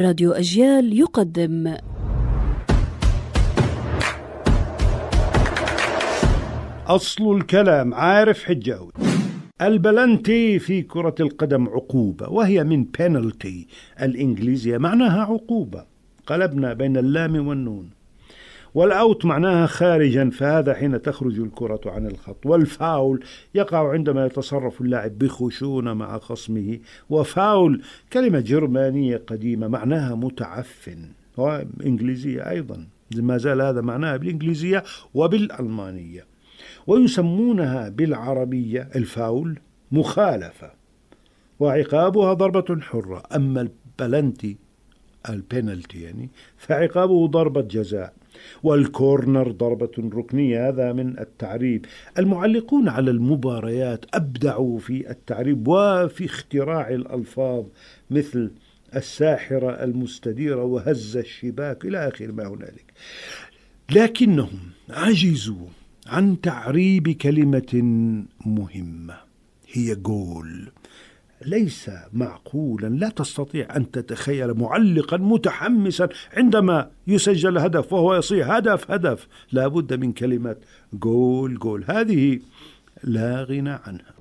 راديو أجيال يقدم. أصل الكلام عارف حجاوي البلنتي في كرة القدم عقوبة وهي من بينالتي الإنجليزية معناها عقوبة. قلبنا بين اللام والنون. والأوت معناها خارجا فهذا حين تخرج الكرة عن الخط. والفاول يقع عندما يتصرف اللاعب بخشونة مع خصمه. وفاول كلمة جرمانية قديمة معناها متعفن. وإنجليزية أيضا. ما زال هذا معناها بالإنجليزية وبالألمانية. ويسمونها بالعربية الفاول مخالفة. وعقابها ضربة حرة. أما البلنتي البينالتي يعني فعقابه ضربة جزاء والكورنر ضربة ركنية هذا من التعريب. المعلقون على المباريات أبدعوا في التعريب وفي اختراع الألفاظ مثل الساحرة المستديرة وهز الشباك إلى آخر ما هنالك. لكنهم عجزوا عن تعريب كلمة مهمة هي جول ليس معقولا لا تستطيع أن تتخيل معلقا متحمسا عندما يسجل هدف وهو يصيح هدف هدف. لا بد من كلمه جول جول هذه لا غنى عنها.